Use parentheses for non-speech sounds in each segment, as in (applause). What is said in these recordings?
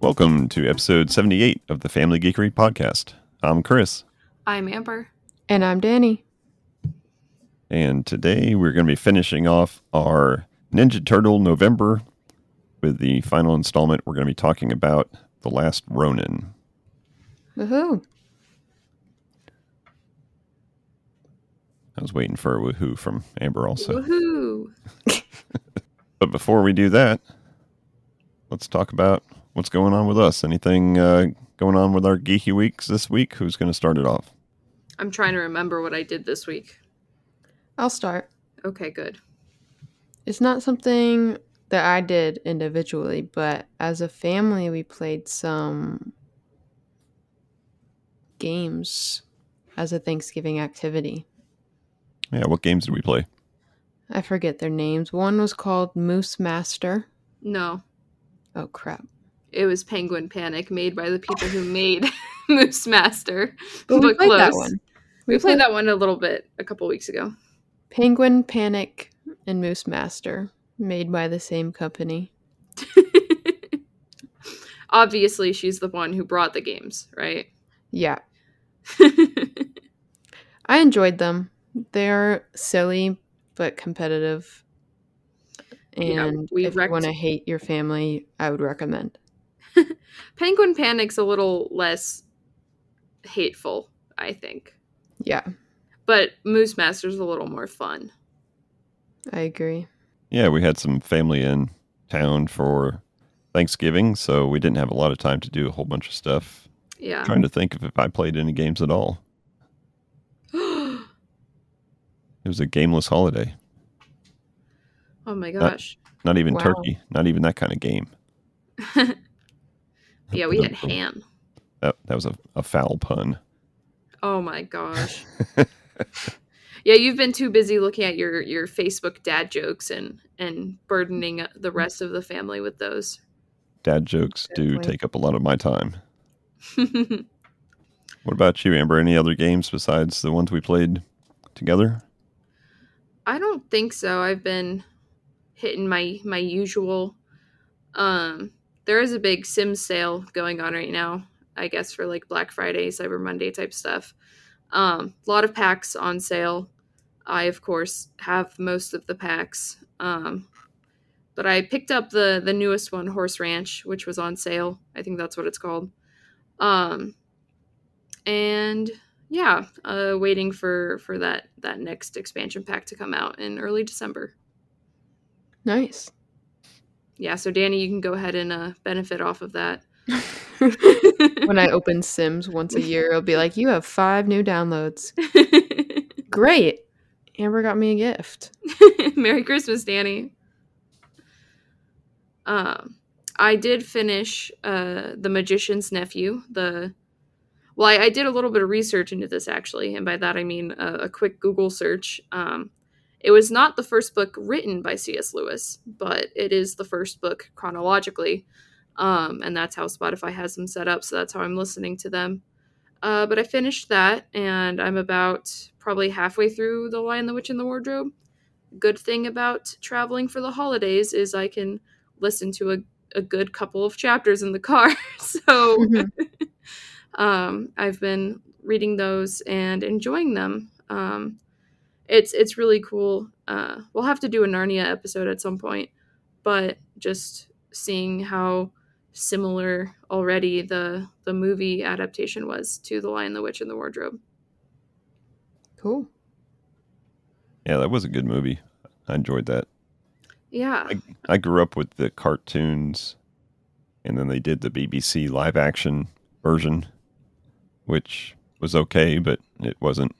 Welcome to episode 78 of the Family Geekery Podcast. I'm Chris, I'm Amber. And I'm Danny. and today we're going to be finishing off our Ninja Turtle November with the final installment. We're going to be talking about The Last Ronin. Woohoo. I was waiting for a woohoo from Amber also. Woohoo! (laughs) But before we do that, let's talk about what's going on with us. Anything uh, going on with our geeky weeks this week? Who's going to start it off? I'm trying to remember what I did this week. I'll start. Okay, good. It's not something that I did individually, but as a family, we played some games as a Thanksgiving activity. Yeah, what games did we play? I forget their names. One was called Moose Master. No, Oh, crap. It was Penguin Panic, made by the people who made (laughs) Moose Master. But we But played that one. We, played that one a little bit a couple weeks ago. Penguin Panic and Moose Master, made by the same company. (laughs) Obviously, she's the one who brought the games, right? Yeah, (laughs) I enjoyed them. They're silly but competitive. Yeah, And we if wrecked- you want to hate your family, I would recommend. Penguin Panic's a little less hateful, I think. Yeah, But Moose Master's a little more fun. I agree. Yeah, we had some family in town for Thanksgiving, so we didn't have a lot of time to do a whole bunch of stuff. Yeah. trying to think of if I played any games at all. (gasps) It was a gameless holiday. Oh my gosh. Not even Wow. turkey. Not even that kind of game. (laughs) yeah, we had ham. That, that was a, a foul pun. Oh my gosh. (laughs) yeah, you've been too busy looking at your your Facebook dad jokes and and burdening the rest of the family with those. Dad jokes do Definitely. take up a lot of my time. (laughs) What about you, Amber? Any other games besides the ones we played together? I don't think so. I've been hitting my my usual um there is a big Sims sale going on right now, I guess for like Black Friday, Cyber Monday type stuff. Um a lot of packs on sale. I of course have most of the packs. Um but I picked up the the newest one, Horse Ranch, which was on sale. I think that's what it's called. Um and yeah, uh, waiting for for that that next expansion pack to come out in early December. Nice. Yeah, so Danny, you can go ahead and uh, benefit off of that. (laughs) when I (laughs) open Sims once a year, it'll be like, you have five new downloads. (laughs) Great. Amber got me a gift. Merry Christmas, Danny. Um, I did finish uh, the Magician's Nephew. The well, I, I did a little bit of research into this actually, and by that I mean a, a quick Google search. Um, it was not the first book written by C.S. Lewis, but it is the first book chronologically, um, and that's how Spotify has them set up. So that's how I'm listening to them. Uh, but I finished that, and I'm about probably halfway through The Lion, the Witch, and the Wardrobe good thing about traveling for the holidays is I can listen to a, a good couple of chapters in the car. (laughs) so Mhm. (laughs) um, I've been reading those and enjoying them. Um, it's it's really cool. Uh, we'll have to do a Narnia episode at some point, but just seeing how similar already the the movie adaptation was to The Lion, the Witch, and the Wardrobe. Cool. Yeah, that was a good movie. I enjoyed that. Yeah, I grew up with the cartoons, and then they did the BBC live action version, which was okay, but it wasn't.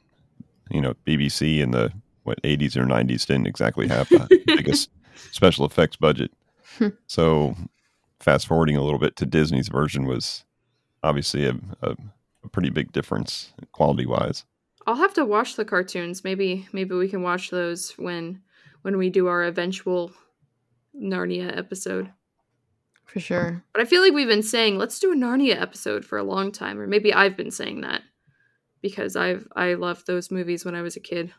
You know, BBC in the what 80s or 90s didn't exactly have the (laughs) biggest special effects budget. Hmm. so, fast forwarding a little bit to Disney's version was obviously a, a, a pretty big difference quality wise. I'll have to watch the cartoons. Maybe maybe we can watch those when when we do our eventual Narnia episode. For sure. But I feel like we've been saying let's do a Narnia episode for a long time, or maybe I've been saying that because I've I loved those movies when I was a kid.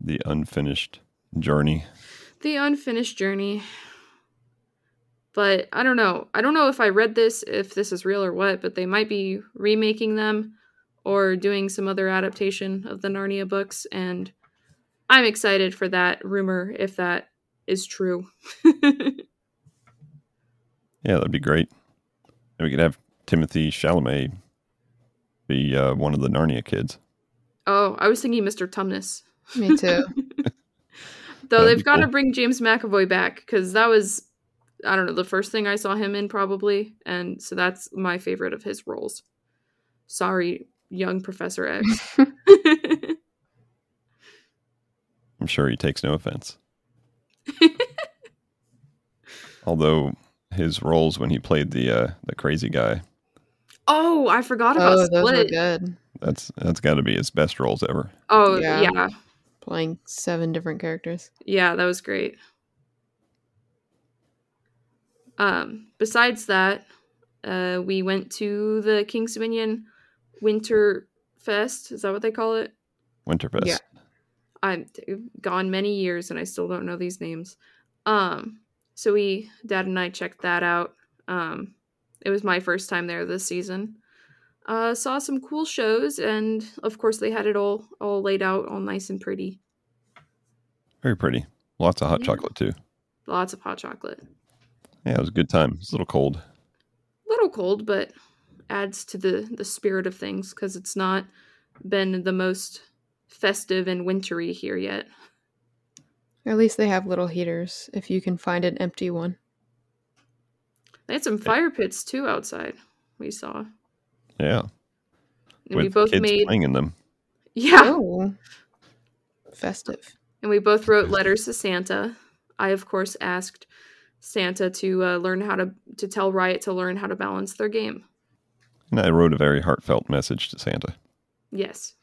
The unfinished journey. The unfinished journey. But I don't know. I don't know if I read this, if this is real or what, but they might be remaking them or doing some other adaptation of the Narnia books. And I'm excited for that rumor if that is true. (laughs) Yeah, that'd be great. And we could have Timothée Chalamet be uh, one of the Narnia kids. oh, I was thinking Mr. Tumnus. Me too. (laughs) Though That'd they've got to cool. bring James McAvoy back because that was, I don't know, the first thing I saw him in probably, and so that's my favorite of his roles. Sorry, young Professor X. (laughs) I'm sure he takes no offense. (laughs) Although his roles when he played the uh, the crazy guy, oh, I forgot about oh, those were good. that's that's got to be his best roles ever. Oh Yeah. yeah. yeah, Playing seven different characters. Yeah, that was great. Um, besides that, uh, we went to the Kings Dominion Winter Fest. Is that what they call it? Winterfest. Yeah. I'm gone many years and I still don't know these names. Um, so we, dad and I checked that out. Um, it was my first time there this season. Uh, saw some cool shows, and of course they had it all all laid out, all nice and pretty. Very pretty. Lots of hot Yeah. chocolate too. Lots of hot chocolate. Yeah, it was a good time. It's a little cold. A little cold, but adds to the the spirit of things because it's not been the most festive and wintry here yet. At least they have little heaters if you can find an empty one. They had some fire pits too outside. We saw, Yeah, and we with both kids made playing in them. yeah, Oh. Festive. and we both wrote letters to Santa. I of course asked Santa to uh, learn how to to tell Riot to learn how to balance their game. And I wrote a very heartfelt message to Santa. Yes.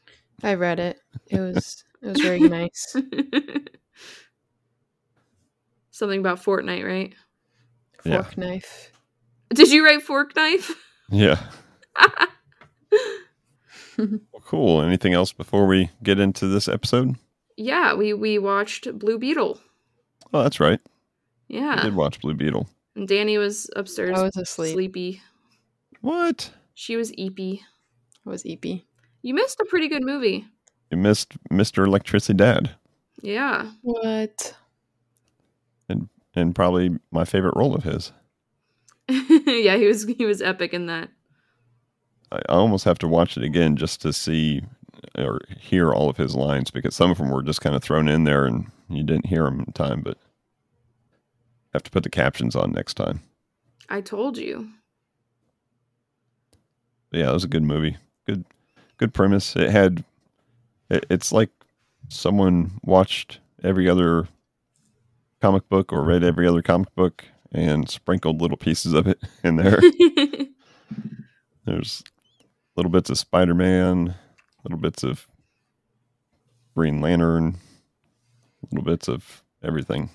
I read it. It was it was very nice. (laughs) Something about Fortnite, right? Yeah. Fork knife. Did you write fork knife? Yeah. (laughs) Well, cool. Anything else before we get into this episode? yeah, we we watched Blue Beetle. Oh, that's right. I Yeah. did watch Blue Beetle. And Danny was upstairs I was asleep. sleepy. What? She was eepy. I was eepy. You missed a pretty good movie. You missed Mr. Electricity Dad Yeah. What? And probably my favorite role of his. (laughs) yeah, he was he was epic in that. I almost have to watch it again just to see or hear all of his lines because some of them were just kind of thrown in there and you didn't hear them in time, but I have to put the captions on next time. I told you. Yeah, it was a good movie. Good, good premise. It had, it, it's like someone watched every other comic book or read every other comic book and sprinkled little pieces of it (laughs) in there. (laughs) There's little bits of Spider Man, little bits of Green Lantern, little bits of everything.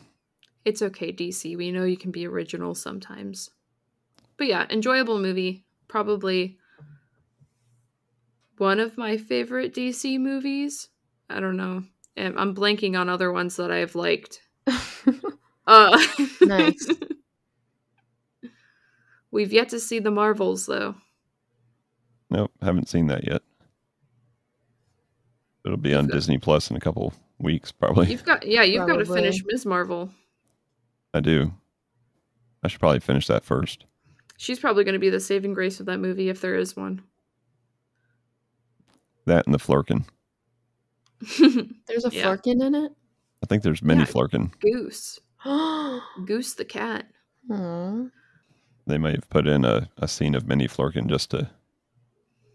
it's okay, DC. We know you can be original sometimes. But yeah, enjoyable movie. Probably one of my favorite DC movies. I don't know. I'm blanking on other ones that I've liked. (laughs) Uh, Nice. (laughs) We've yet to see the Marvels, though. Nope, haven't seen that yet. It'll be on You've got- Disney Plus in a couple weeks, probably. You've got, yeah, you've got to finish Ms. Marvel. I do. I should probably finish that first. She's probably going to be the saving grace of that movie if there is one. That and the Flerken. (laughs) There's a Yeah. Flerken in it? I think there's many Yeah. Flerken. Goose. (gasps) Goose the cat. They may have put in a, a scene of many Flerken just to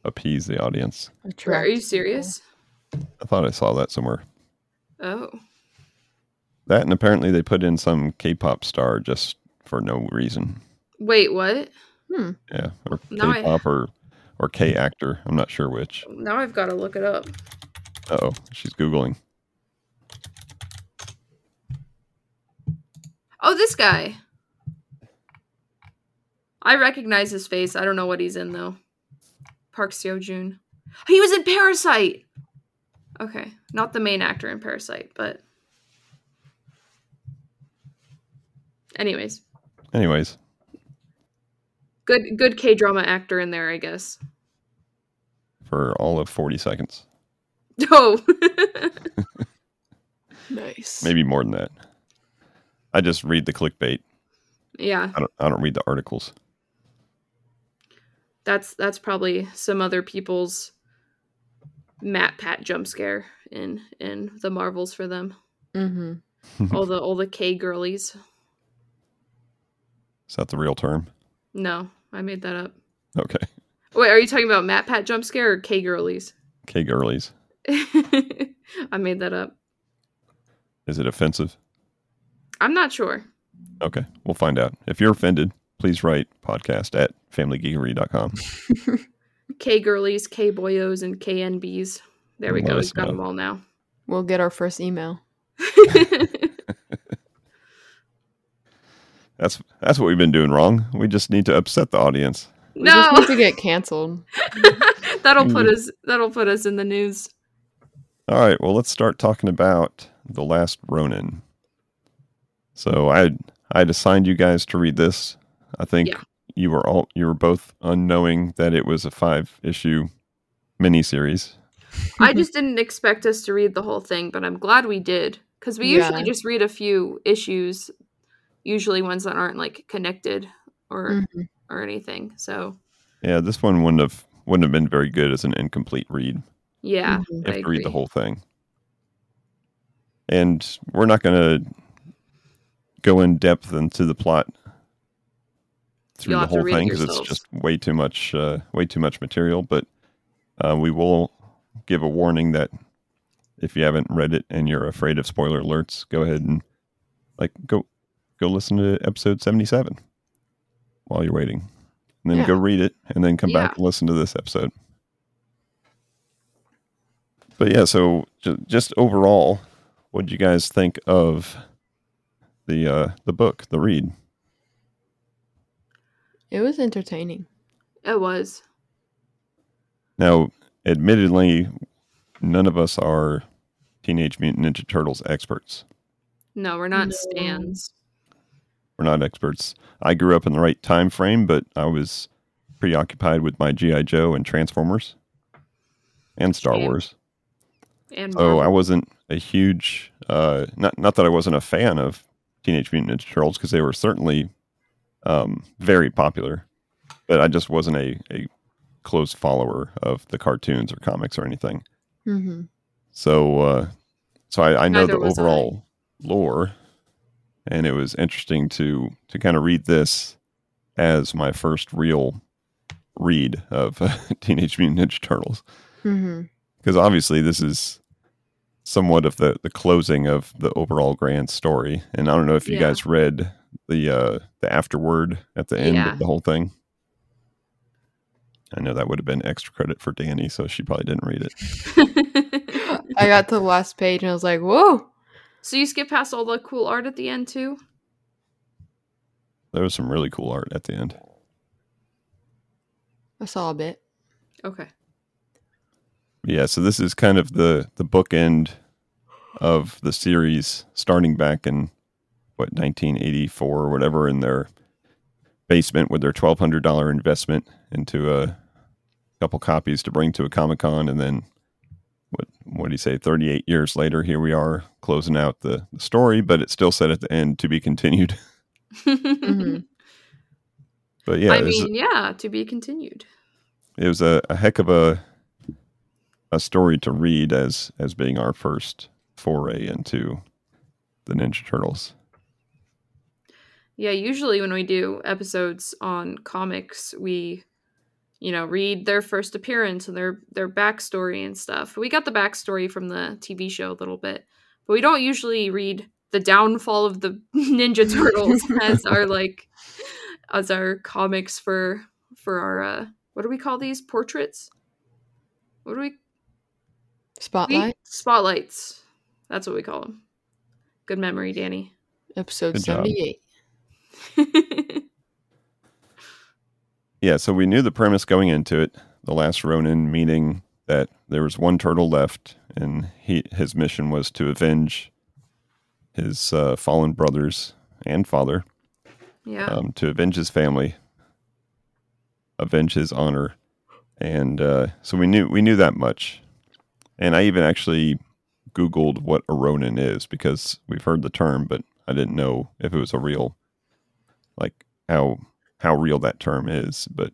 appease the audience. Are you Attract serious? I thought I saw that somewhere. Oh. That and apparently they put in some K-pop star just for no reason. Wait, what? Hmm. Yeah, or Now I- K-pop or or K actor. I'm not sure which. Now I've got to look it up. Uh oh, she's googling. Oh, this guy. I recognize his face. I don't know what he's in though. Park Seo Joon. He was in Parasite. Okay, not the main actor in Parasite, but. Anyways, Anyways, Good good K drama actor in there, I guess. for all of 40 seconds. (laughs) Oh. (laughs) Nice. Maybe more than that. I just read the clickbait. yeah. I don't, I don't read the articles. That's that's probably some other people's MatPat jump scare in in the Marvels for them. Mm-hmm. (laughs) all the all the K girlies. Is that the real term? No, I made that up. Okay. Wait, are you talking about MatPat jump scare or K girlies? K girlies. (laughs) I made that up. Is it offensive? I'm not sure. Okay. We'll find out. If you're offended, please write podcast at familygeekery.com. (laughs) K girlies, K boyos, and KNBs. There we Let go. We've got know. them all now. We'll get our first email. (laughs) That's that's what we've been doing wrong. We just need to upset the audience. We just no, need to get canceled. (laughs) that'll put mm. us. That'll put us in the news. All right, well, let's start talking about The Last Ronin. So I I had assigned you guys to read this. I think Yeah. you were all you were both unknowing that it was a five issue miniseries. I just didn't expect us to read the whole thing, but I'm glad we did because we Yeah. usually just read a few issues, usually ones that aren't like connected or Mhm. or anything. So Yeah, this one wouldn't have wouldn't have been very good as an incomplete read. yeah, Mhm. You I have to read the whole thing. And we're not going to go in depth into the plot through You'll the whole thing because it's just way too much, uh, way too much material. But uh, we will give a warning that if you haven't read it and you're afraid of spoiler alerts, go ahead and like go go listen to episode seventy seven while you're waiting, and then Yeah. go read it, and then come back and listen to this episode. But yeah, so ju- just overall, what did you guys think of the uh, the book, the read? It was entertaining. It was. Now, admittedly, none of us are Teenage Mutant Ninja Turtles experts. No, we're not No. stands. We're not experts. I grew up in the right time frame, but I was preoccupied with my GI Joe and Transformers and Star Same. Wars. And So I wasn't a huge uh not not that I wasn't a fan of Teenage Mutant Ninja Turtles because they were certainly um very popular, but I just wasn't a a close follower of the cartoons or comics or anything. Mm-hmm. So uh so I, I know Neither the was I. overall lore and it was interesting to to kind of read this as my first real read of (laughs) Teenage Mutant Ninja Turtles Mm-hmm. because obviously this is somewhat of the the closing of the overall grand story and i don't know if you Yeah. guys read the uh the afterword at the end Yeah. of the whole thing i know that would have been extra credit for danny so she probably didn't read it (laughs) I got to the last page and I was like, whoa. so you skip past all the cool art at the end too? there was some really cool art at the end I saw a bit. Okay. Yeah so this is kind of the the bookend of the series starting back in what 1984 or whatever in their basement with their $1200 investment into a couple copies to bring to a comic-con and then what what do you say 38 years later here we are closing out the, the story but it's still said at the end to be continued (laughs) Mhm. (laughs) but yeah I it was, mean, yeah, to be continued. it was a, a heck of a a story to read as as being our first foray into the ninja turtles Yeah, usually when we do episodes on comics, we, you know, read their first appearance and their their backstory and stuff. We got the backstory from the TV show a little bit, but we don't usually read the downfall of the (laughs) Ninja Turtles (laughs) as our like as our comics for for our uh what do we call these portraits? What do we Spotlight, spotlights? That's what we call them. Good memory, Danny. episode Good 78. (laughs) Yeah, so we knew the premise going into it. The last Ronin meaning that there was one turtle left, and he his mission was to avenge his uh, fallen brothers and father, yeah. um, to avenge his family, avenge his honor, and uh, so we knew we knew that much. And I even actually Googled what a Ronin is because we've heard the term, but I didn't know if it was a real, like how how real that term is. But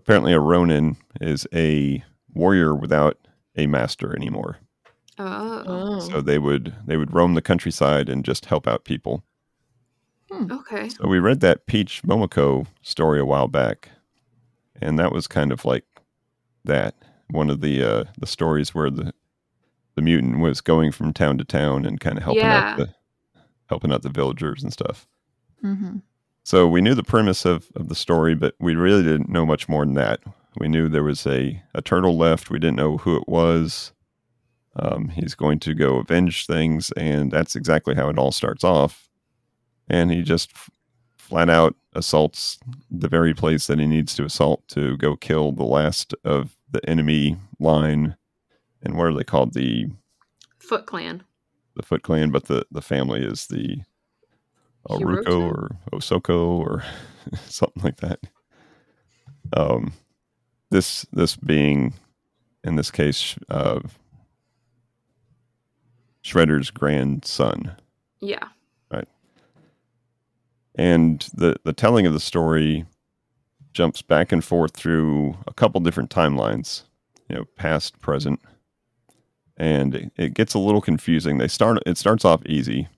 apparently, a Ronin is a warrior without a master anymore. Oh, Oh. So they would they would roam the countryside and just help out people. Hmm. okay. So we read that Peach Momoko story a while back, and that was kind of like that. One of the uh, the stories where the the mutant was going from town to town and kind of helping Yeah. out the helping out the villagers and stuff. hmm So we knew the premise of, of the story, but we really didn't know much more than that. We knew there was a, a turtle left. We didn't know who it was. Um, he's going to go avenge things, and that's exactly how it all starts off. And he just f- flat out assaults the very place that he needs to assault to go kill the last of the enemy line. And what are they called? The Foot Clan. the Foot Clan, but the, the family is the Oroku or Osoko or (laughs) something like that. Um, this this being, in this case, uh, Shredder's grandson, Yeah. Right. And the the telling of the story jumps back and forth through a couple different timelines, you know, past, present, and it, it gets a little confusing. They start it starts off easy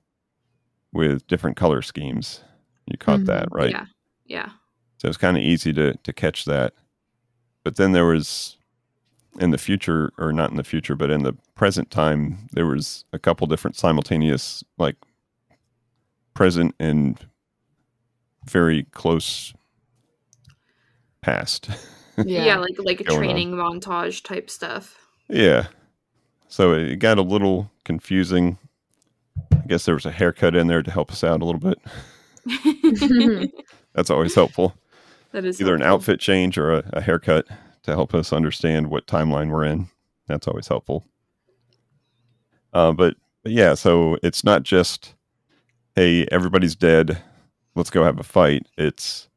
with different color schemes. You caught Mhm. that, right? Yeah. Yeah. So it's kind of easy to to catch that. But then there was in the future or not in the future, but in the present time, there was a couple different simultaneous like present and very close past. (laughs) Yeah, Yeah. like like a Going on. training montage type stuff. yeah. So it got a little confusing. I guess there was a haircut in there to help us out a little bit. (laughs) That's always helpful. that is either an outfit change or a, a haircut to help us understand what timeline we're in. That's always helpful. Uh, but, but yeah, so it's not just, hey, everybody's dead. Let's go have a fight. It's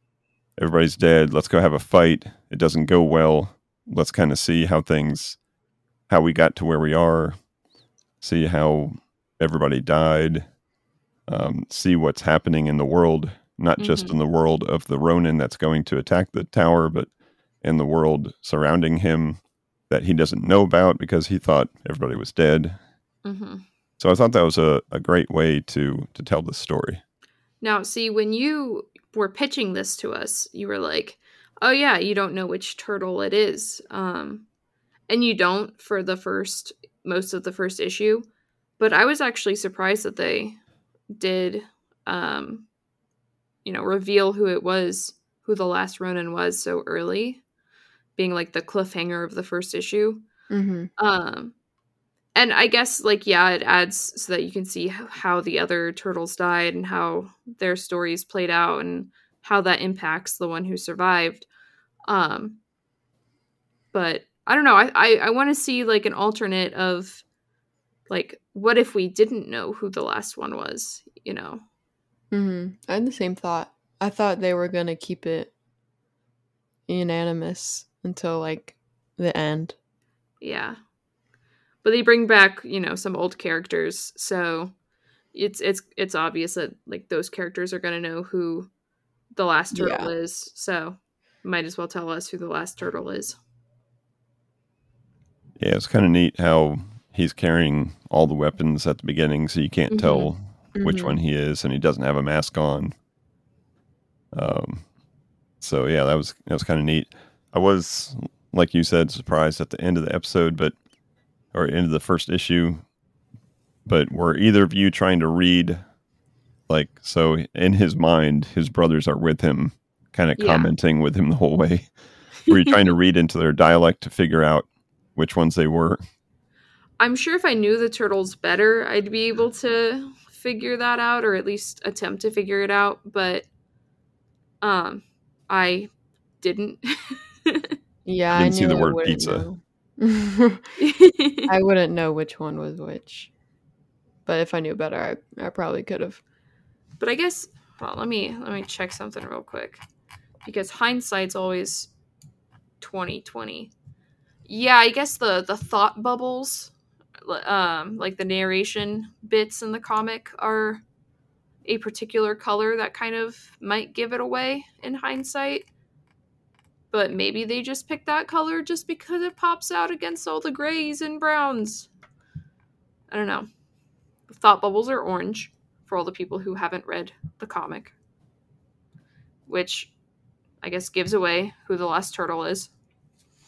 everybody's dead. Let's go have a fight. It doesn't go well. Let's kind of see how things, how we got to where we are, see how everybody died, um, see what's happening in the world, not just Mhm. in the world of the Ronin that's going to attack the tower, but in the world surrounding him that he doesn't know about because he thought everybody was dead. hmm So I thought that was a, a great way to to tell this story. Now, see, when you were pitching this to us, you were like, "Oh yeah, you don't know which turtle it is," um, and you don't for the first most of the first issue. But I was actually surprised that they did, um, you know, reveal who it was, who the last Ronin was so early, being like the cliffhanger of the first issue. hmm Um, and I guess like yeah, it adds so that you can see how the other turtles died and how their stories played out and how that impacts the one who survived. Um, but I don't know. I I, I want to see like an alternate of like what if we didn't know who the last one was? You know? hmm I had the same thought. I thought they were gonna keep it unanimous until like the end. Yeah. But they bring back, you know, some old characters, so it's it's it's obvious that like those characters are gonna know who the last turtle is. So might as well tell us who the last turtle is. Yeah, it's kind of neat how he's carrying all the weapons at the beginning, so you can't Mhm. tell which Mhm. one he is, and he doesn't have a mask on. Um, so yeah, that was that was kind of neat. I was, like you said, surprised at the end of the episode, but or into the first issue. But were either of you trying to read, like, so in his mind, his brothers are with him, kind of Yeah. commenting with him the whole way? Were you trying to read into their dialect to figure out which ones they were? I'm sure if I knew the turtles better, I'd be able to figure that out or at least attempt to figure it out, but um I didn't. (laughs) Yeah, I I, didn't see knew the word pizza. know. (laughs) I wouldn't know which one was which. But if I knew better, I, I probably could have. But I guess well, let me let me check something real quick. Because hindsight's always 2020. Yeah, I guess the the thought bubbles, um, like the narration bits in the comic, are a particular color that kind of might give it away in hindsight. But maybe they just picked that color just because it pops out against all the grays and browns. I don't know. Thought bubbles are orange for all the people who haven't read the comic, which I guess gives away who the last turtle is.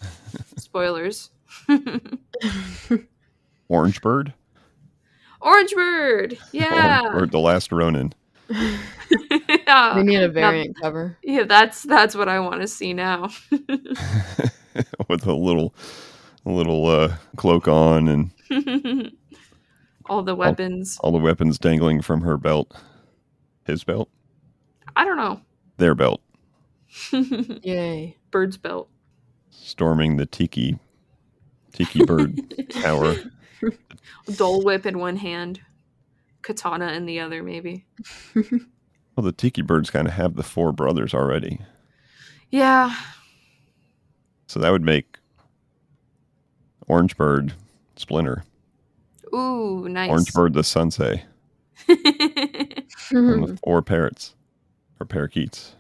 (laughs) Spoilers. (laughs) Orange Bird? Orange Bird. Yeah. Orange Bird, the last Ronin. (laughs) yeah. They need a variant cover. Yeah, that's that's what I want to see now. (laughs) (laughs) With a little a little uh, cloak on and (laughs) all the weapons. all the weapons dangling from her belt. His belt? I don't know. Their belt. Yay. Bird's belt. Storming the tiki tiki bird tower. Dole whip in one hand, katana in the other, maybe. Well, the tiki birds kind of have the four brothers already. Yeah. So that would make Orange Bird Splinter. Ooh, nice. Orange Bird the (laughs) the four parrots. Or parakeets.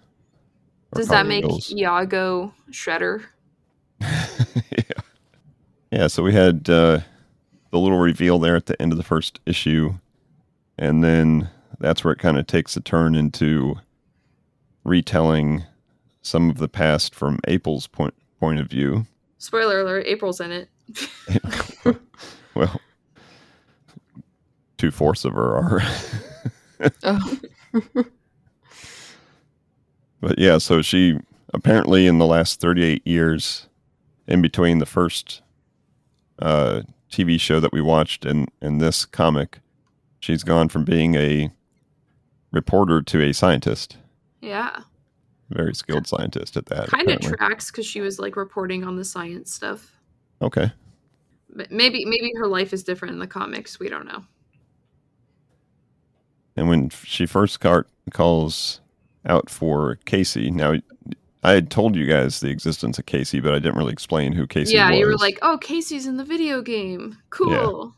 Or Does that make cardinals. Iago Shredder? (laughs) yeah. Yeah, so we had uh, the little reveal there at the end of the first issue. And then that's where it kind of takes a turn into retelling some of the past from April's point point of view. Spoiler alert, April's in it. (laughs) Well, two fourths of her are. oh. (laughs) But yeah, so she apparently in the last 38 years, in between the first uh, TV show that we watched and, and this comic, she's gone from being a reporter to a scientist, Yeah. very skilled scientist at that. Kind of tracks because she was like reporting on the science stuff. okay. But maybe maybe her life is different in the comics. We don't know. And when she first car- calls out for Casey, now I had told you guys the existence of Casey, but I didn't really explain who Casey was. yeah, was. you were like, "Oh, Casey's in the video game. Cool."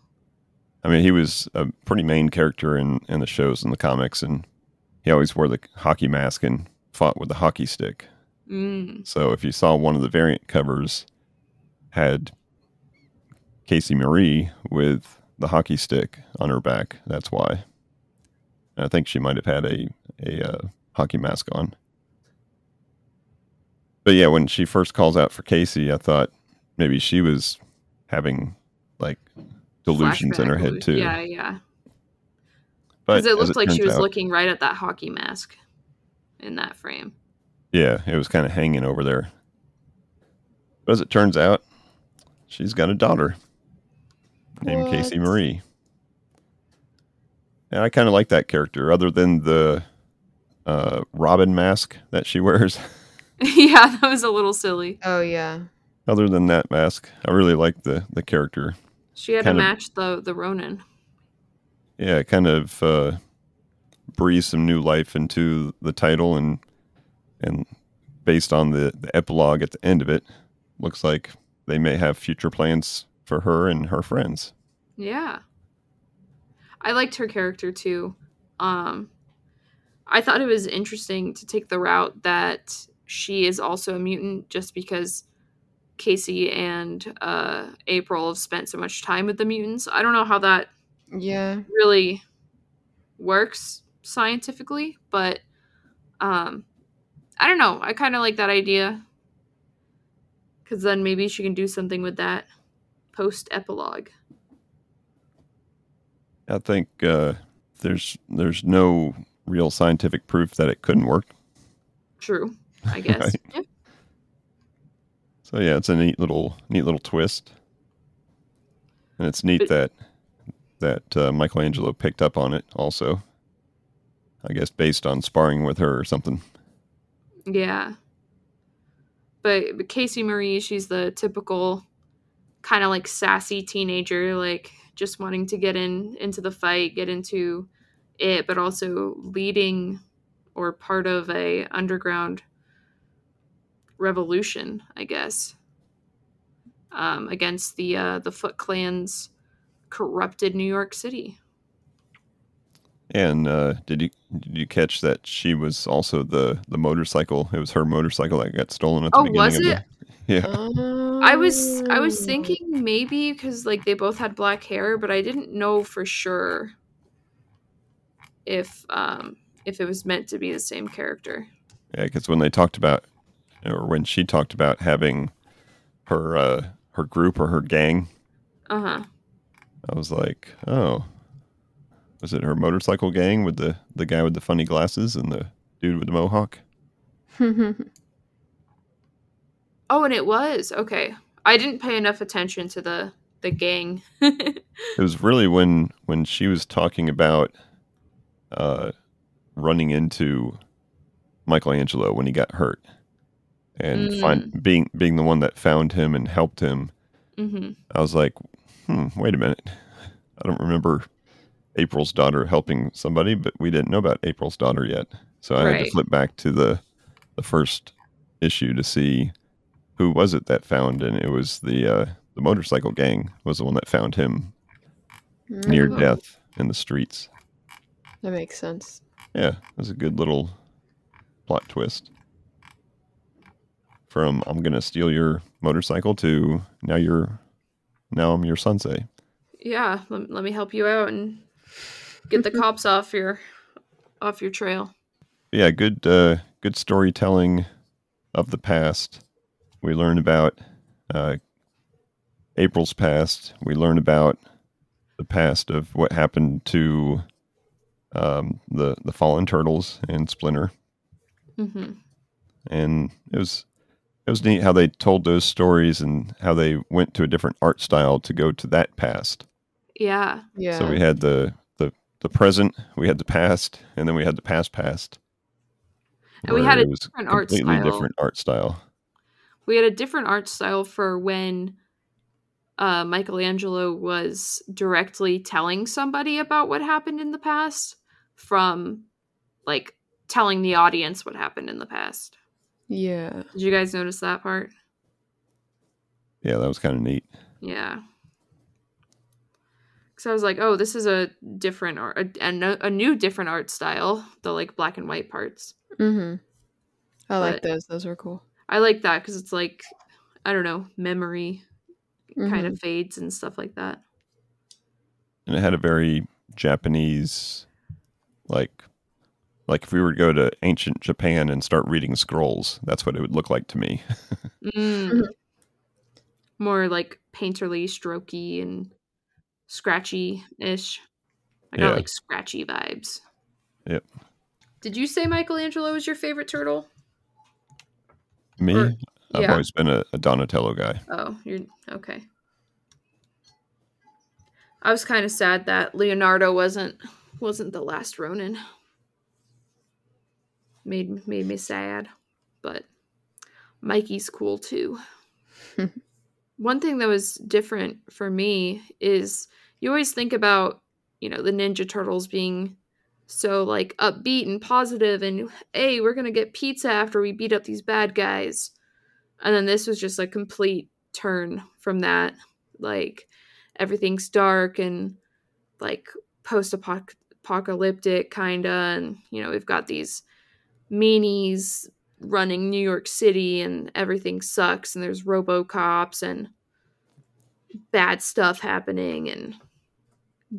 I mean, he was a pretty main character in, in the shows and the comics, and he always wore the hockey mask and fought with the hockey stick. Mm. So if you saw one of the variant covers had Casey Marie with the hockey stick on her back, that's why. And I think she might have had a a uh, hockey mask on. But yeah, when she first calls out for Casey, I thought maybe she was having like delusions in her head too. Yeah, yeah. Because it as looked like she was out- looking right at that hockey mask in that frame. Yeah, it was kind of hanging over there. But as it turns out, she's got a daughter named Casey Marie. And I kind of like that character, other than the uh, Robin mask that she (laughs) wears. yeah, that was a little silly. Oh yeah. other than that mask, I really like the the character. She had to of- match the the Ronin. Yeah, kind of uh, breathe some new life into the title, and and based on the the epilogue at the end of it, looks like they may have future plans for her and her friends. Yeah. I liked her character too. Um I thought it was interesting to take the route that she is also a mutant just because Casey and uh April have spent so much time with the mutants. I don't know how that Yeah. really works scientifically, but um I don't know. I kind of like that idea cuz then maybe she can do something with that post epilogue. I think uh, there's there's no real scientific proof that it couldn't work. True, I (laughs) guess. Right. So yeah, it's a neat little neat little twist, and it's neat But- that that uh, Michelangelo picked up on it also. I guess based on sparring with her or something. Yeah. But, but Casey Marie, she's the typical kind of like sassy teenager, like just wanting to get in into the fight, get into it, but also leading or part of a underground revolution, I guess, um, against the uh, the Foot Clan's corrupted New York City. And uh, did you did you catch that she was also the the motorcycle? It was her motorcycle that got stolen at the Oh, beginning was of it? the (laughs) yeah. I was I was Oh. thinking maybe because like they both had black hair, but I didn't know for sure if um if it was meant to be the same character. Yeah, because when they talked about, or when she talked about having her uh, her group or her gang, Uh huh. I was like, oh, was it her motorcycle gang with the the guy with the funny glasses and the dude with the mohawk? (laughs) Oh, and it was okay. I didn't pay enough attention to the the gang. (laughs) It was really when when she was talking about uh, running into Michelangelo when he got hurt, and find being being the one that found him and helped him. hmm I was like, hmm, wait a minute. I don't remember April's daughter helping somebody, but we didn't know about April's daughter yet. So I had to flip back to the the first issue to see who was it that found, and it was the uh, the motorcycle gang was the one that found him near Oh. death in the streets. That makes sense. Yeah, it was a good little plot twist. From I'm gonna steal your motorcycle to now you're now I'm your sensei. Yeah, let, let me help you out and get the (laughs) cops off your off your trail. yeah, good uh, good storytelling of the past. We learn about uh, April's past. We learn about the past of what happened to um, the the fallen turtles and Splinter, hmm and it was it was neat how they told those stories and how they went to a different art style to go to that past. Yeah, Yeah. So we had the the the present, we had the past, and then we had the past past. And we had a it was different art completely style. different art style. we had a different art style for when uh, Michelangelo was directly telling somebody about what happened in the past from like telling the audience what happened in the past. Yeah. Did you guys notice that part? Yeah, that was kind of neat. Yeah. Because I was like, oh, this is a different art, a, a, a new different art style, the like black and white parts. Mm-hmm. I like those. Those were cool. I like that because it's like, I don't know, memory kind Mhm. of fades and stuff like that. And it had a very Japanese, like, like if we were to go to ancient Japan and start reading scrolls, that's what it would look like to me. (laughs) Mm. Mhm. More like painterly, strokey, and scratchy ish. I got Yeah. like scratchy vibes. Yep. Did you say Michelangelo was your favorite turtle? Me, Or- I've yeah. always been a, a Donatello guy. Oh, you're okay. I was kind of sad that Leonardo wasn't wasn't the last Ronin. Made made me sad, but Mikey's cool too. (laughs) One thing that was different for me is you always think about, you know, the Ninja Turtles being so like upbeat and positive and hey, we're going to get pizza after we beat up these bad guys. And then this was just a complete turn from that. Like everything's dark and like post apocalyptic kind of. And, you know, we've got these meanies running New York City and everything sucks and there's robocops and bad stuff happening and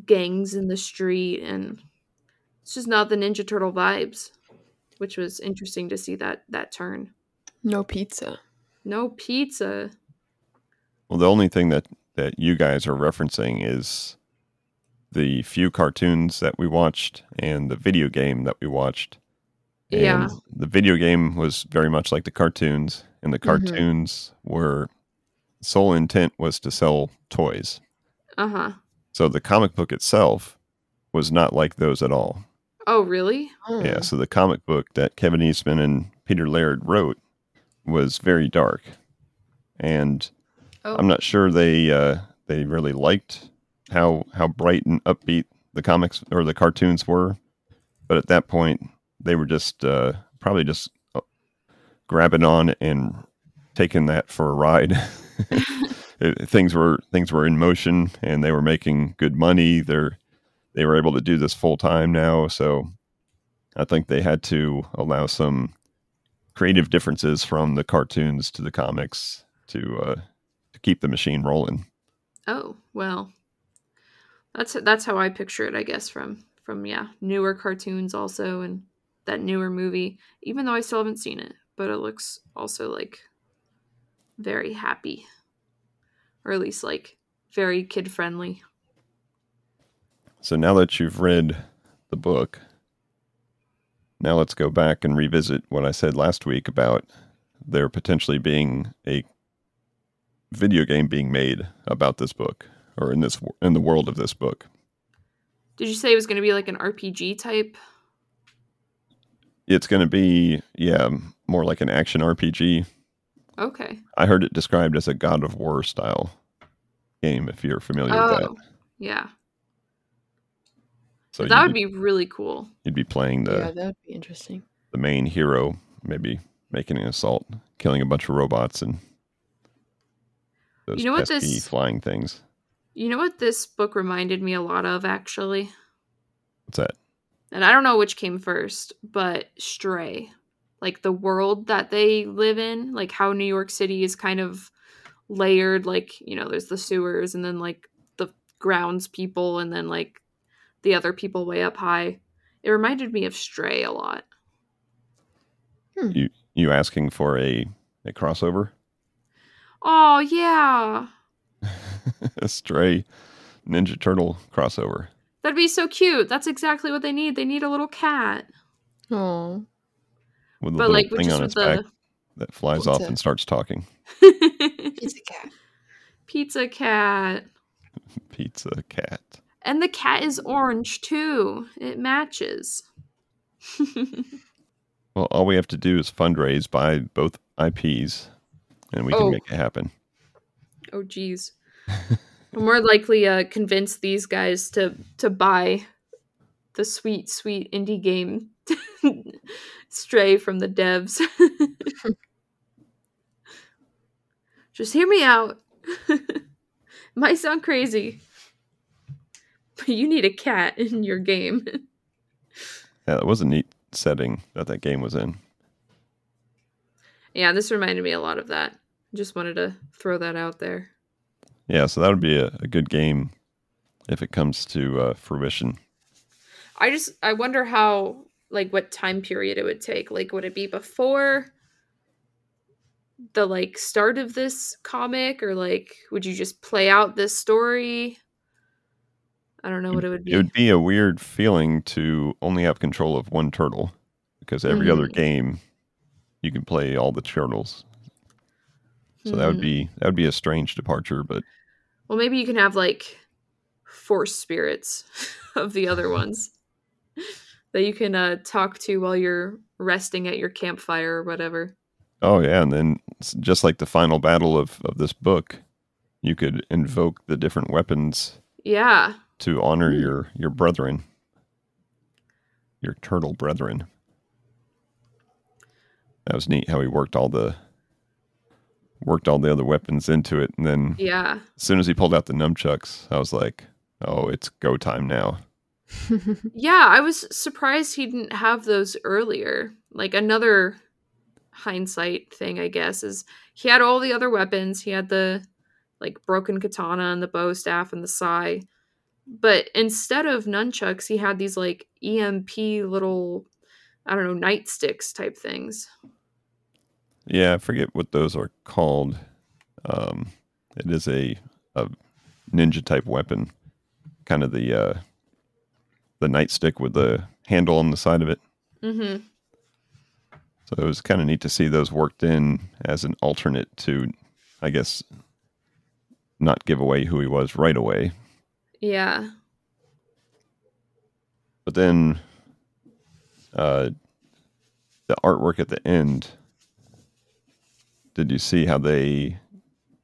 gangs in the street and it's just not the Ninja Turtle vibes, which was interesting to see that that turn. No pizza. No pizza. Well, the only thing that that you guys are referencing is the few cartoons that we watched and the video game that we watched. And Yeah. The video game was very much like the cartoons, and the Mhm. cartoons were sole intent was to sell toys. Uh huh. So the comic book itself was not like those at all. Oh, really? Oh. Yeah, so the comic book that Kevin Eastman and Peter Laird wrote was very dark. And Oh, I'm not sure they uh, they really liked how how bright and upbeat the comics or the cartoons were, but at that point they were just uh, probably just uh, grabbing on and taking that for a ride. (laughs) it, things were things were in motion, and they were making good money. They're they were able to do this full time now, so I think they had to allow some creative differences from the cartoons to the comics to uh, to keep the machine rolling. Oh well, that's that's how I picture it. I guess from from yeah newer cartoons also and that newer movie. Even though I still haven't seen it, but it looks also like very happy, or at least like very kid friendly. So now that you've read the book, now let's go back and revisit what I said last week about there potentially being a video game being made about this book or in this in the world of this book. Did you say it was going to be like an RPG type? It's going to be yeah, more like an action RPG. Okay. I heard it described as a God of War style game if you're familiar oh, with that. Oh, yeah. So that would be, be, really cool. You'd be playing the Yeah, that would be interesting. The main hero, maybe making an assault, killing a bunch of robots and those you know what this flying things. You know what this book reminded me a lot of actually? What's that? And I don't know which came first, but Stray. Like the world that they live in, like how New York City is kind of layered like, you know, there's the sewers and then like the grounds people and then like the other people way up high. It reminded me of Stray a lot. Hmm. You you asking for a a crossover? Oh yeah. (laughs) a stray Ninja Turtle crossover. That'd be so cute. That's exactly what they need. They need a little cat. Oh. With a but little like, thing on its the... back that flies Pizza. off and starts talking. (laughs) Pizza cat. Pizza cat. (laughs) Pizza cat. And the cat is orange too. It matches. (laughs) well, all we have to do is fundraise by both IPs and we oh. can make it happen. Oh geez. More likely uh, convince these guys to to buy the sweet, sweet indie game (laughs) Stray from the devs. (laughs) Just hear me out. (laughs) Might sound crazy, but you need a cat in your game. yeah, that was a neat setting that that game was in. Yeah, this reminded me a lot of that. Just wanted to throw that out there. Yeah, so that would be a, a good game if it comes to uh, fruition. I just I wonder how like what time period it would take. Like would it be before the like start of this comic or like would you just play out this story? I don't know what it would be. It would be a weird feeling to only have control of one turtle because every mm-hmm. other game you can play all the turtles. So mm-hmm. that would mm-hmm. be that would be a strange departure, but well, maybe you can have like force spirits (laughs) of the other (laughs) ones that you can uh, talk to while you're resting at your campfire or whatever. Oh yeah, and then just like the final battle of of this book, you could invoke the different weapons. Yeah. To honor mm. your your brethren, your turtle brethren. That was neat how he worked all the worked all the other weapons into it, and then yeah, as soon as he pulled out the nunchucks, I was like, "Oh, it's go time now." (laughs) yeah, I was surprised he didn't have those earlier. Like another hindsight thing, I guess, is he had all the other weapons. He had the like broken katana and the bow staff and the sai. But instead of nunchucks, he had these like EMP little I don't know, nightsticks type things. Yeah, I forget what those are called. Um, it is a, a ninja type weapon, kind of the uh, the nightstick with the handle on the side of it. Mm-hmm. So it was kind of neat to see those worked in as an alternate to, I guess, not give away who he was right away. Yeah. But then, uh, the artwork at the end did you see how they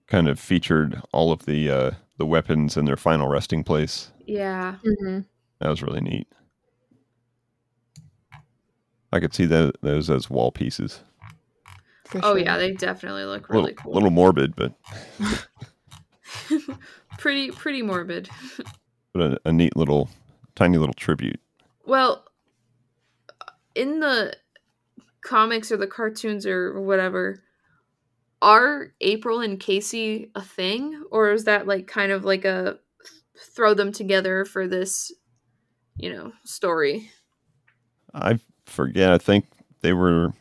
kind of featured all of the uh, the weapons in their final resting place? Yeah. Mm-hmm. That was really neat. I could see that, those as wall pieces. For Oh yeah, they definitely look A little, really cool. little morbid, but (laughs) pretty pretty morbid. but a, a neat little, tiny little tribute. Well, in the comics or the cartoons or whatever, are April and Casey a thing, or is that like kind of like a throw them together for this, you know, story? I forget. I think they were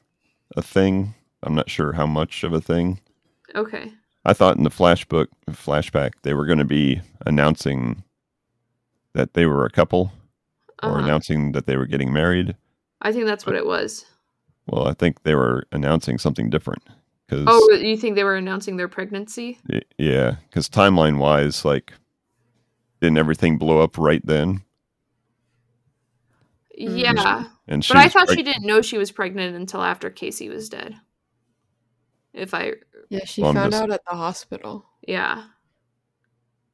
a thing. I'm not sure how much of a thing. Okay. I thought in the flashbook flashback they were going to be announcing that they were a couple or Uh-huh. announcing that they were getting married. I think that's what it was. Well, I think they were announcing something different because Oh, you think they were announcing their pregnancy? yeah, because timeline wise, like didn't everything blow up right then? Yeah. And she But I thought preg- she didn't know she was pregnant until after Casey was dead. If I Yeah, she Well, found just- out at the hospital. yeah.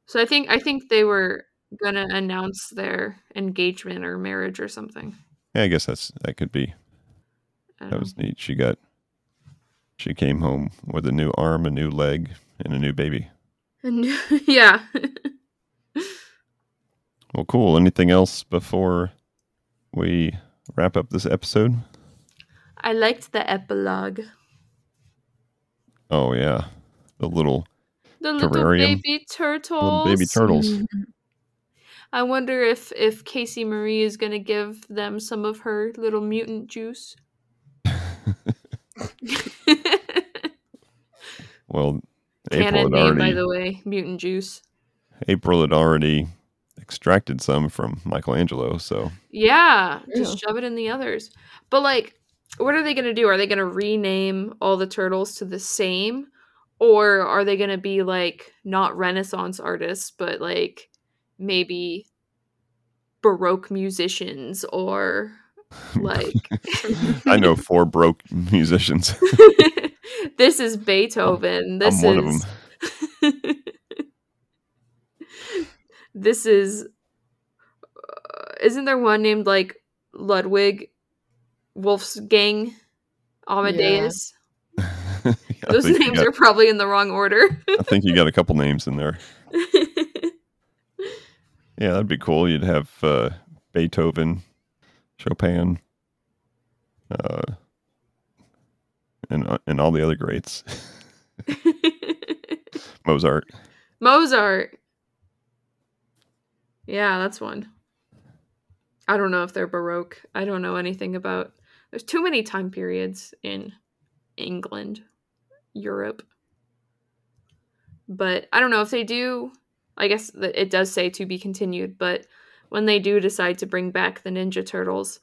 So I think I think they were gonna announce their engagement or marriage or something. Yeah, I guess that's that could be. That was neat. She got she came home with a new arm, a new leg, and a new baby. know. (laughs) yeah. (laughs) Well, cool. Anything else before we wrap up this episode? I liked the epilogue. Oh yeah, the little The little Terrarium. baby turtles. little baby turtles. Mhm. I wonder if if Casey Marie is gonna give them some of her little mutant juice. (laughs) (laughs) Well, April Canon had name, by the way, mutant juice. April had already extracted some from Michelangelo, so Yeah, Yeah. just shove it in the others. But like, what are they gonna do? Are they gonna rename all the turtles to the same, or are they gonna be like not Renaissance artists, but like maybe Baroque musicians or like (laughs) I know (laughs) four broke musicians. (laughs) this is Beethoven. This I'm one of is them. this is uh, isn't there one named like Ludwig Wolfgang Amadeus? I Those names got- are probably in the wrong order. I think you got a couple names in there. Yeah, that'd be cool. You'd have uh, Beethoven, Chopin, uh, and uh, and all the other greats. (laughs) Mozart. Mozart. Yeah, that's one. I don't know if they're Baroque. I don't know anything about. There's too many time periods in England, Europe. But I don't know if they do. I guess that it does say to be continued, but when they do decide to bring back the Ninja Turtles,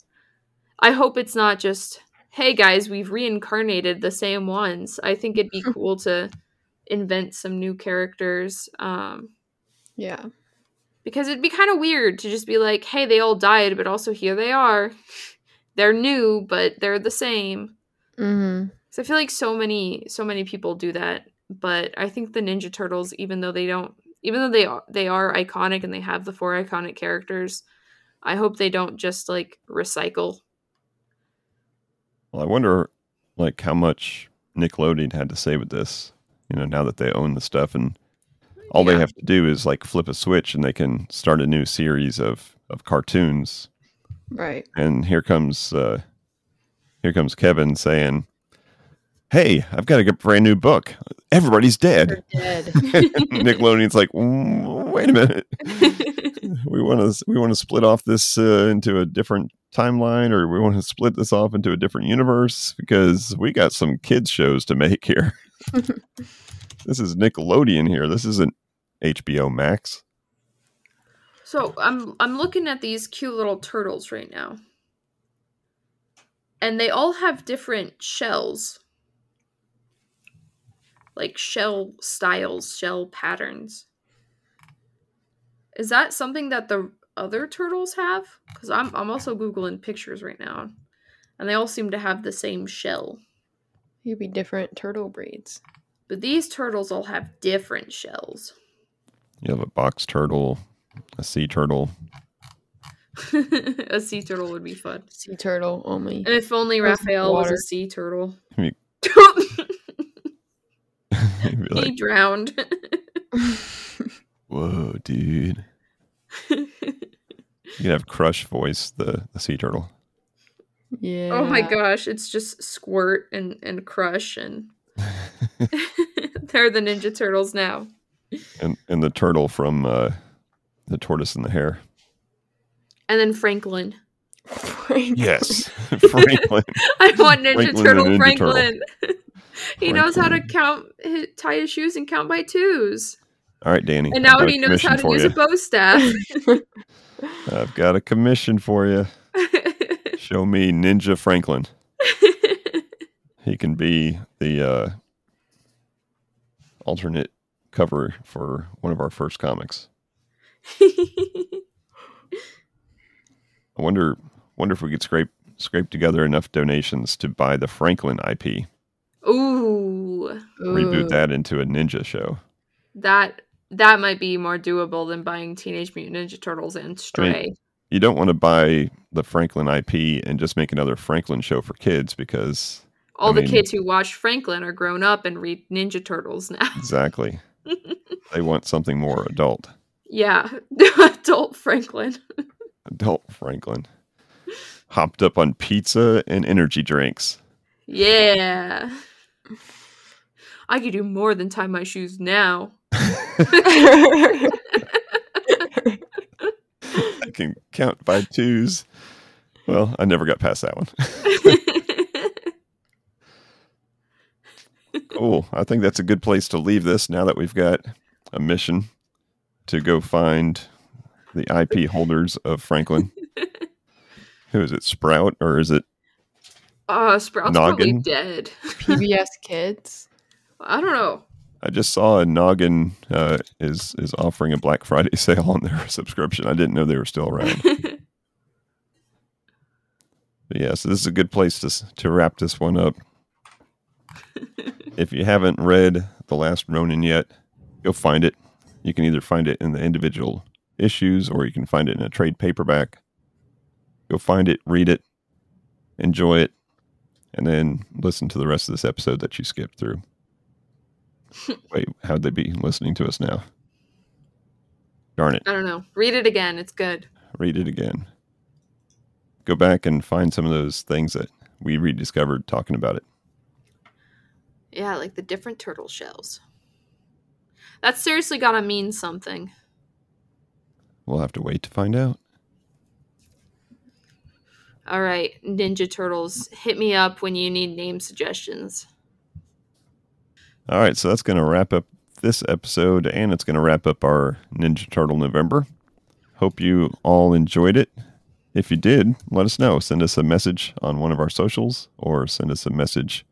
I hope it's not just, hey guys, we've reincarnated the same ones. I think it'd be (laughs) cool to invent some new characters. Um, Yeah. because it'd be kind of weird to just be like, hey, they all died, but also here they are. They're new, but they're the same. Mm-hmm. So I feel like so many so many people do that, but I think the Ninja Turtles, even though they don't, even though they are they are iconic and they have the four iconic characters, I hope they don't just like recycle. Well, I wonder, like, how much Nickelodeon had to say with this. You know, now that they own the stuff, and all Yeah. they have to do is like flip a switch, and they can start a new series of of cartoons. Right. And here comes uh, here comes Kevin saying, "Hey, I've got a brand new book. Everybody's dead." Dead. (laughs) Nickelodeon's (laughs) like, "Mm, "Wait a minute." (laughs) we want to we want to split off this uh, into a different timeline or we want to split this off into a different universe because we got some kids shows to make here this is nickelodeon here this isn't hbo max So I'm I'm looking at these cute little turtles right now. And they all have different shells. Like shell styles, shell patterns. Is that something that the other turtles have? Cuz I'm I'm also googling pictures right now. And they all seem to have the same shell. You'd be different turtle breeds. But these turtles all have different shells. you have a box turtle a sea turtle (laughs) a sea turtle would be fun. Sea turtle only. And if only Goes in the Raphael was a sea turtle. (laughs) (laughs) (laughs) I he like, drowned. (laughs) whoa, dude. (laughs) You can have Crush voice the, the sea turtle. yeah. oh my gosh, it's just Squirt and, and Crush, and they're the Ninja Turtles now. and and the turtle from uh, the tortoise and the hare. And then Franklin. Frank. Yes, Franklin. I want Ninja Franklin Turtle Ninja Franklin. He knows how to count, tie his shoes and count by twos. All right, Danny. And now he knows how to use you. a bow staff. (laughs) I've got a commission for you. (laughs) Show me Ninja Franklin. (laughs) He can be the uh, alternate cover for one of our first comics. I wonder wonder if we could scrape scrape together enough donations to buy the Franklin IP, Ooh, reboot that into a ninja show. that that might be more doable than buying Teenage Mutant Ninja Turtles and Stray. You don't want to buy the Franklin IP and just make another Franklin show for kids because All I the mean- kids who watch Franklin are grown up and read Ninja Turtles now. (laughs) exactly (laughs) they want something more adult. yeah, (laughs) adult Franklin. Adult Franklin. Hopped up on pizza and energy drinks. Yeah. I could do more than tie my shoes now. I can count by twos. Well, I never got past that one. (laughs) cool. I think that's a good place to leave this now that we've got a mission to go find the IP holders of Franklin. (laughs) Who is it? Sprout or is it? Uh, Sprout's probably dead. (laughs) PBS Kids. I don't know. I just saw a Noggin uh, is is offering a Black Friday (laughs) sale on their subscription. I didn't know they were still around. (laughs) But yeah, so this is a good place to to wrap this one up. if you haven't read The Last Ronin yet, go find it. You can either find it in the individual issues or you can find it in a trade paperback. Go find it, read it, enjoy it, and then listen to the rest of this episode that you skipped through. (laughs) Wait, how'd they be listening to us now? Darn it. I don't know. Read it again. It's good. read it again. Go back and find some of those things that we rediscovered talking about it. Yeah, like the different turtle shells. That's seriously gotta mean something. We'll have to wait to find out. All right, Ninja Turtles, hit me up when you need name suggestions. All right, so that's going to wrap up this episode and it's going to wrap up our Ninja Turtle November. Hope you all enjoyed it. If you did, let us know. Send us a message on one of our socials or send us a message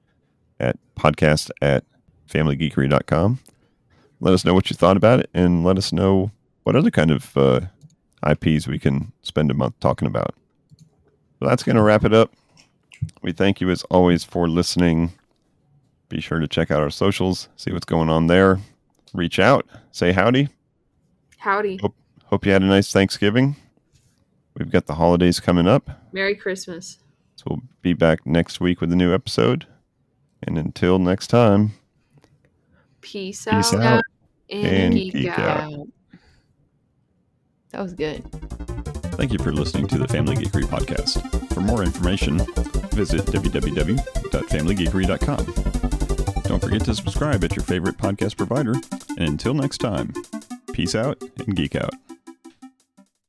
at podcast at familygeekery.com. Let us know what you thought about it and let us know what other kind of uh, IPs we can spend a month talking about. So that's going to wrap it up. We thank you as always for listening. Be sure to check out our socials, see what's going on there. Reach out, say howdy. Howdy. Hope you had a nice Thanksgiving. We've got the holidays coming up, Merry Christmas. so we'll be back next week with a new episode. And until next time, Peace, Peace out, out and, and geek, geek out. Out. That was good. Thank you for listening to the Family Geekery podcast. For more information, visit www.familygeekery.com. Don't forget to subscribe at your favorite podcast provider. And until next time, peace out and geek out.